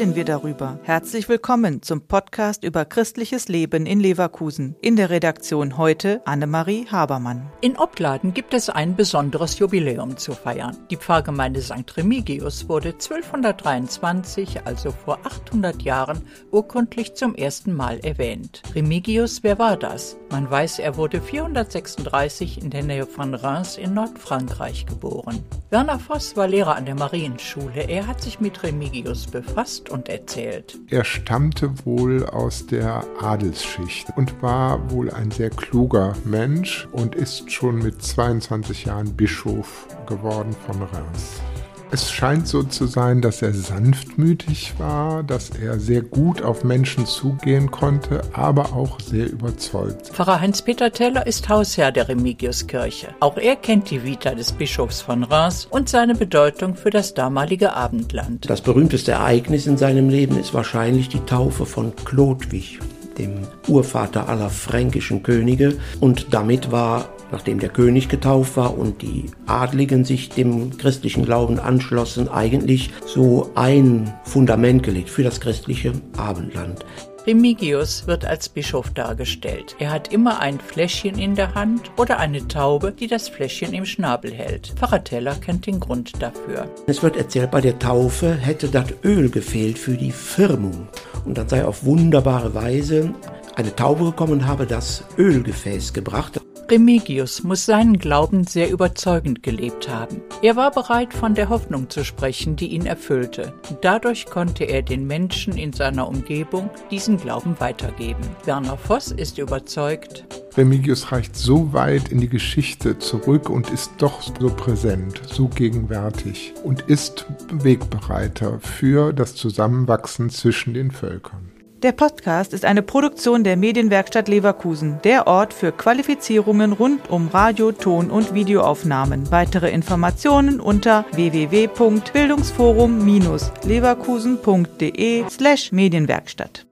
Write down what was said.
darüber. Herzlich willkommen zum Podcast über christliches Leben in Leverkusen. In der Redaktion heute Annemarie Habermann. In Opladen gibt es ein besonderes Jubiläum zu feiern. Die Pfarrgemeinde St. Remigius wurde 1223, also vor 800 Jahren, urkundlich zum ersten Mal erwähnt. Remigius, wer war das? Man weiß, er wurde 436 in der Nähe von Reims in Nordfrankreich geboren. Werner Voss war Lehrer an der Marienschule. Er hat sich mit Remigius befasst und erzählt. Er stammte wohl aus der Adelsschicht und war wohl ein sehr kluger Mensch und ist schon mit 22 Jahren Bischof geworden von Reims. Es scheint so zu sein, dass er sanftmütig war, dass er sehr gut auf Menschen zugehen konnte, aber auch sehr überzeugt. Pfarrer Heinz-Peter Teller ist Hausherr der Remigiuskirche. Auch er kennt die Vita des Bischofs von Reims und seine Bedeutung für das damalige Abendland. Das berühmteste Ereignis in seinem Leben ist wahrscheinlich die Taufe von Chlodwig, dem Urvater aller fränkischen Könige. Und damit war nachdem der König getauft war und die Adligen sich dem christlichen Glauben anschlossen, eigentlich so ein Fundament gelegt für das christliche Abendland. Remigius wird als Bischof dargestellt. Er hat immer ein Fläschchen in der Hand oder eine Taube, die das Fläschchen im Schnabel hält. Pfarrer Teller kennt den Grund dafür. Es wird erzählt, bei der Taufe hätte das Öl gefehlt für die Firmung. Und dann sei auf wunderbare Weise eine Taube gekommen und habe das Ölgefäß gebracht. Remigius muss seinen Glauben sehr überzeugend gelebt haben. Er war bereit, von der Hoffnung zu sprechen, die ihn erfüllte. Dadurch konnte er den Menschen in seiner Umgebung diesen Glauben weitergeben. Werner Voss ist überzeugt, Remigius reicht so weit in die Geschichte zurück und ist doch so präsent, so gegenwärtig und ist Wegbereiter für das Zusammenwachsen zwischen den Völkern. Der Podcast ist eine Produktion der Medienwerkstatt Leverkusen, der Ort für Qualifizierungen rund um Radio, Ton und Videoaufnahmen. Weitere Informationen unter www.bildungsforum-leverkusen.de slash Medienwerkstatt.